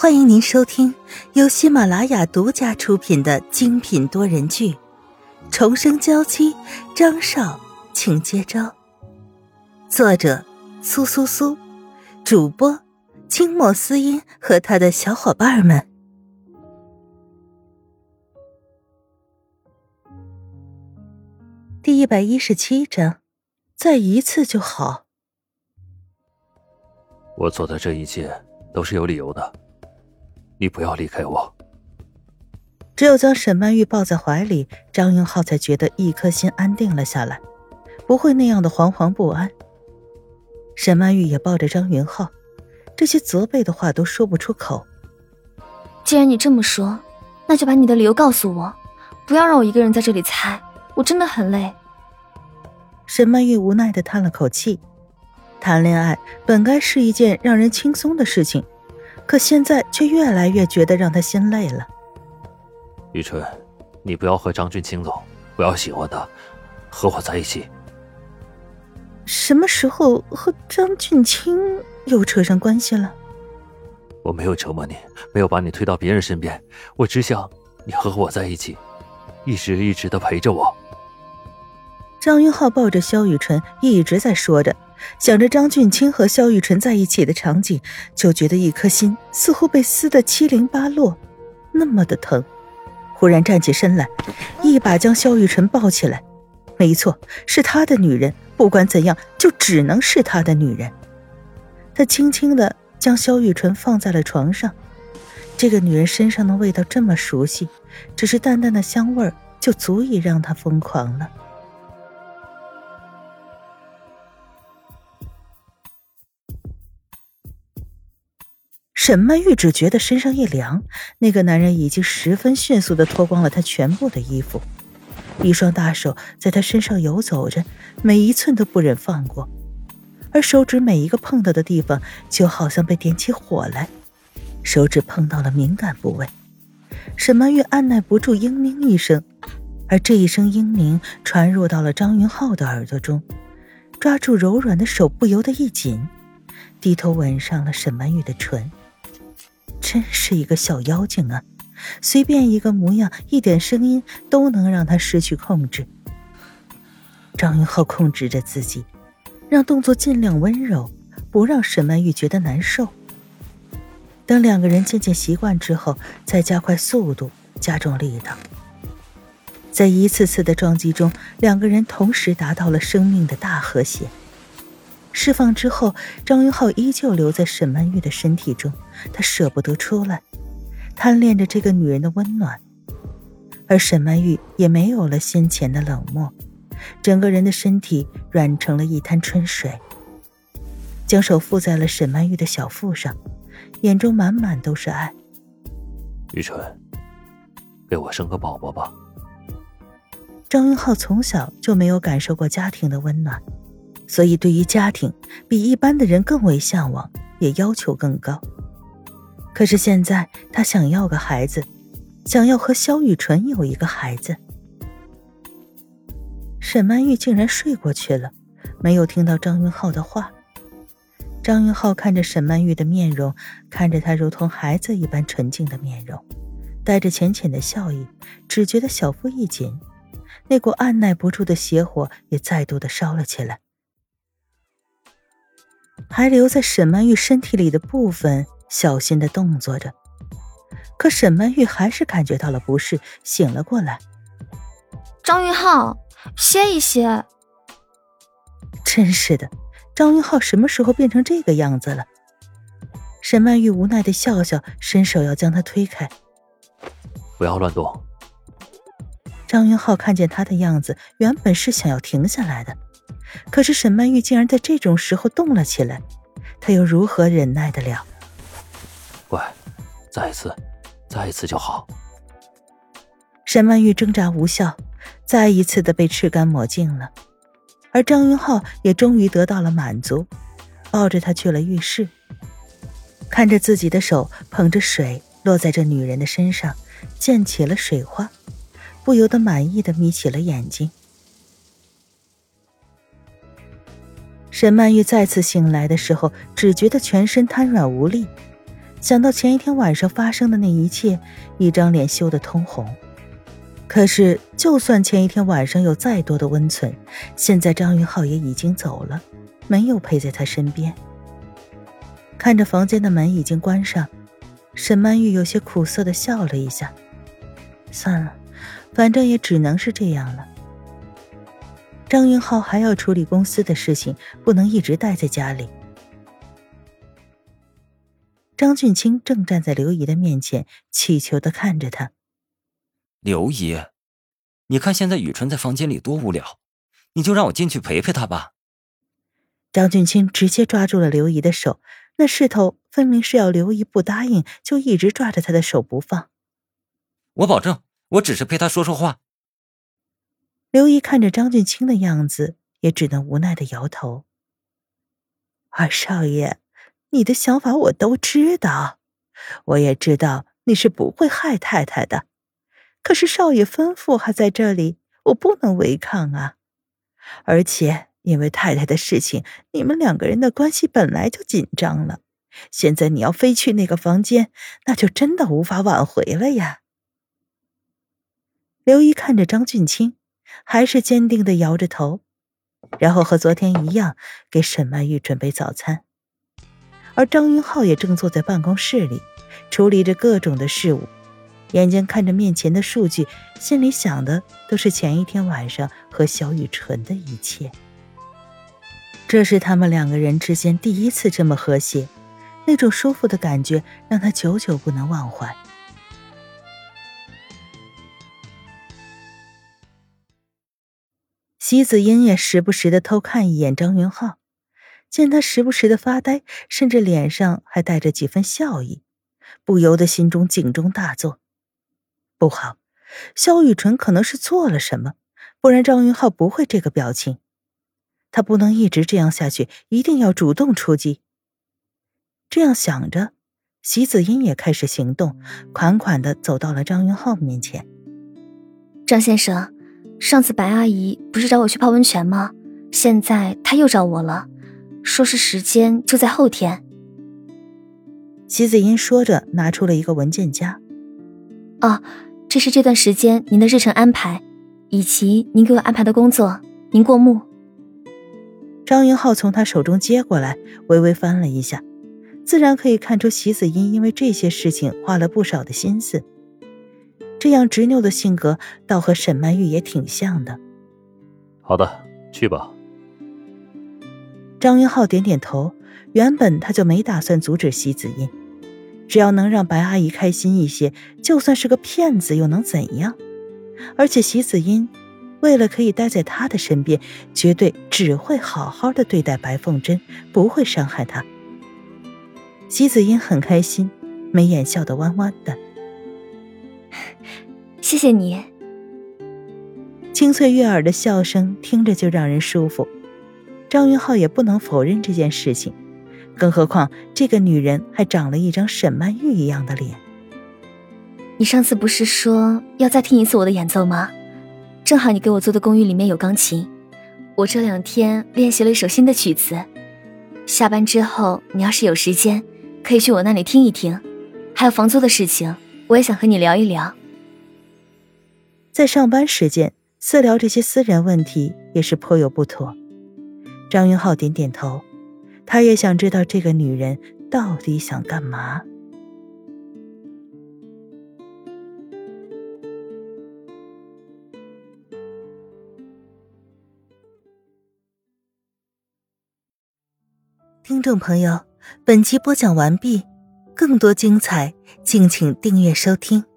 欢迎您收听由喜马拉雅独家出品的精品多人剧《重生娇妻》，张少，请接招。作者：苏苏苏，主播：清墨思音和他的小伙伴们。第一百一十七章，再一次就好。我做的这一切都是有理由的。你不要离开我。只有将沈曼玉抱在怀里，张云浩才觉得一颗心安定了下来，不会那样的惶惶不安。沈曼玉也抱着张云浩，这些责备的话都说不出口。既然你这么说，那就把你的理由告诉我，不要让我一个人在这里猜，我真的很累。沈曼玉无奈的叹了口气，谈恋爱本该是一件让人轻松的事情。可现在却越来越觉得让他心累了。雨春，你不要和张俊清走，不要喜欢他，和我在一起。什么时候和张俊清又扯上关系了？我没有折磨你，没有把你推到别人身边，我只想你和我在一起，一直一直的陪着我。张云浩抱着萧雨辰，一直在说着。想着张俊清和萧雨辰在一起的场景，就觉得一颗心似乎被撕得七零八落，那么的疼。忽然站起身来，一把将萧雨辰抱起来。没错，是他的女人，不管怎样，就只能是他的女人。他轻轻的将萧雨辰放在了床上。这个女人身上的味道这么熟悉，只是淡淡的香味就足以让他疯狂了。沈曼玉只觉得身上一凉，那个男人已经十分迅速的脱光了她全部的衣服，一双大手在她身上游走着，每一寸都不忍放过，而手指每一个碰到的地方，就好像被点起火来，手指碰到了敏感部位，沈曼玉按耐不住嘤咛一声，而这一声嘤咛传入到了张云浩的耳朵中，抓住柔软的手不由得一紧，低头吻上了沈曼玉的唇。真是一个小妖精啊！随便一个模样，一点声音都能让他失去控制。张云浩控制着自己，让动作尽量温柔，不让沈曼玉觉得难受。等两个人渐渐习惯之后，再加快速度，加重力道。在一次次的撞击中，两个人同时达到了生命的大和谐。释放之后，张云浩依旧留在沈曼玉的身体中，他舍不得出来，贪恋着这个女人的温暖。而沈曼玉也没有了先前的冷漠，整个人的身体软成了一滩春水，将手附在了沈曼玉的小腹上，眼中满满都是爱。雨辰，给我生个宝宝吧。张云浩从小就没有感受过家庭的温暖。所以，对于家庭，比一般的人更为向往，也要求更高。可是现在，他想要个孩子，想要和萧雨纯有一个孩子。沈曼玉竟然睡过去了，没有听到张云浩的话。张云浩看着沈曼玉的面容，看着她如同孩子一般纯净的面容，带着浅浅的笑意，只觉得小腹一紧，那股按耐不住的邪火也再度的烧了起来。还留在沈曼玉身体里的部分，小心的动作着，可沈曼玉还是感觉到了不适，醒了过来。张云浩，歇一歇。真是的，张云浩什么时候变成这个样子了？沈曼玉无奈的笑笑，伸手要将他推开。不要乱动。张云浩看见他的样子，原本是想要停下来的。可是沈曼玉竟然在这种时候动了起来，她又如何忍耐得了？乖，再一次，再一次就好。沈曼玉挣扎无效，再一次的被吃干抹净了。而张云浩也终于得到了满足，抱着她去了浴室，看着自己的手捧着水落在这女人的身上，溅起了水花，不由得满意的眯起了眼睛。沈曼玉再次醒来的时候，只觉得全身瘫软无力，想到前一天晚上发生的那一切，一张脸羞得通红。可是，就算前一天晚上有再多的温存，现在张云浩也已经走了，没有陪在他身边。看着房间的门已经关上，沈曼玉有些苦涩的笑了一下。算了，反正也只能是这样了。张云浩还要处理公司的事情，不能一直待在家里。张俊清正站在刘姨的面前，乞求的看着他。刘姨，你看现在雨春在房间里多无聊，你就让我进去陪陪她吧。张俊清直接抓住了刘姨的手，那势头分明是要刘姨不答应，就一直抓着她的手不放。我保证，我只是陪她说说话。刘姨看着张俊清的样子，也只能无奈的摇头。二少爷，你的想法我都知道，我也知道你是不会害太太的。可是少爷吩咐还在这里，我不能违抗啊！而且因为太太的事情，你们两个人的关系本来就紧张了，现在你要飞去那个房间，那就真的无法挽回了呀。刘姨看着张俊清，还是坚定的摇着头，然后和昨天一样给沈曼玉准备早餐，而张云浩也正坐在办公室里，处理着各种的事务。眼睛看着面前的数据，心里想的都是前一天晚上和小雨纯的一切。这是他们两个人之间第一次这么和谐，那种舒服的感觉让他久久不能忘怀。席子英也时不时的偷看一眼张云浩，见他时不时的发呆，甚至脸上还带着几分笑意，不由得心中警钟大作。不好，萧雨纯可能是做了什么，不然张云浩不会这个表情。他不能一直这样下去，一定要主动出击。这样想着，席子英也开始行动，款款的走到了张云浩面前。张先生，上次白阿姨不是找我去泡温泉吗？现在她又找我了，说是时间就在后天。席子英说着，拿出了一个文件夹。哦。这是这段时间您的日程安排，以及您给我安排的工作，您过目。张云浩从他手中接过来，微微翻了一下，自然可以看出席子英因为这些事情花了不少的心思。这样执拗的性格，倒和沈曼玉也挺像的。好的，去吧。张云浩点点头，原本他就没打算阻止席子音。只要能让白阿姨开心一些，就算是个骗子又能怎样？而且席子音为了可以待在他的身边，绝对只会好好的对待白凤珍，不会伤害她。席子音很开心，眉眼笑得弯弯的。谢谢你。清脆悦耳的笑声听着就让人舒服。张云浩也不能否认这件事情。更何况，这个女人还长了一张沈曼玉一样的脸。你上次不是说要再听一次我的演奏吗？正好你给我租的公寓里面有钢琴，我这两天练习了一首新的曲子。下班之后，你要是有时间，可以去我那里听一听。还有房租的事情，我也想和你聊一聊。在上班时间私聊这些私人问题，也是颇有不妥。张云浩点点头。他也想知道这个女人到底想干嘛。听众朋友，本集播讲完毕，更多精彩，敬请订阅收听。